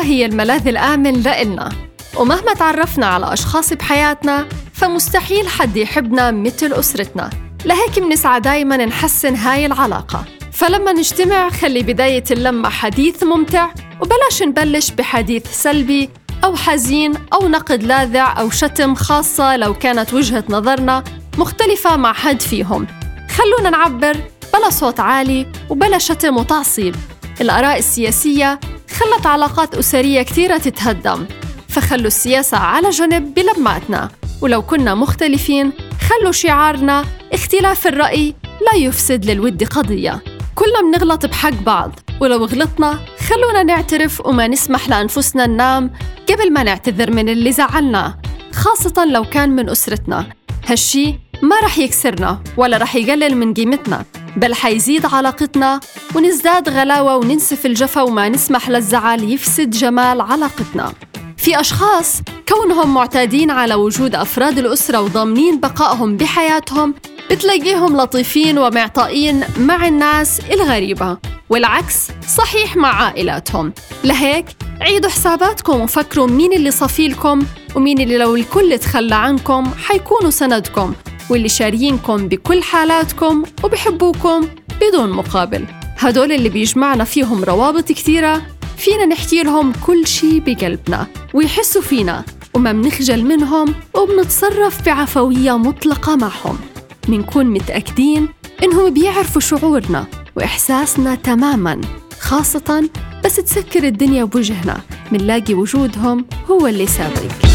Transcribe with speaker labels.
Speaker 1: هي الملاذ الآمن لإلنا. ومهما تعرفنا على أشخاص بحياتنا فمستحيل حد يحبنا مثل أسرتنا. لهيك منسعى دايما نحسن هاي العلاقة. فلما نجتمع خلي بداية اللمة حديث ممتع وبلاش نبلش بحديث سلبي أو حزين أو نقد لاذع أو شتم خاصة لو كانت وجهة نظرنا مختلفة مع حد فيهم. خلونا نعبر بلا صوت عالي وبلا شتم وتعصيب. الآراء السياسية خلت علاقات أسرية كثيرة تتهدم. فخلوا السياسة على جنب بلماتنا. ولو كنا مختلفين خلوا شعارنا اختلاف الرأي لا يفسد للود قضية. كلنا بنغلط بحق بعض. ولو غلطنا خلونا نعترف وما نسمح لأنفسنا ننام قبل ما نعتذر من اللي زعلنا خاصة لو كان من أسرتنا. هالشي ما رح يكسرنا ولا رح يقلل من قيمتنا. بل حيزيد علاقتنا ونزداد غلاوة وننسف الجفا وما نسمح للزعل يفسد جمال علاقتنا. في أشخاص كونهم معتادين على وجود أفراد الأسرة وضامنين بقائهم بحياتهم بتلاقيهم لطيفين ومعطائين مع الناس الغريبة. والعكس صحيح مع عائلاتهم. لهيك عيدوا حساباتكم وفكروا مين اللي صفيلكم ومين اللي لو الكل تخلى عنكم حيكونوا سندكم. واللي شاريينكم بكل حالاتكم وبحبوكم بدون مقابل. هدول اللي بيجمعنا فيهم روابط كثيرة فينا نحكي لهم كل شي بقلبنا ويحسوا فينا وما منخجل منهم وبنتصرف بعفوية مطلقة معهم. منكون متأكدين إنهم بيعرفوا شعورنا وإحساسنا تماماً خاصة بس تسكر الدنيا بوجهنا منلاقي وجودهم هو اللي سابق.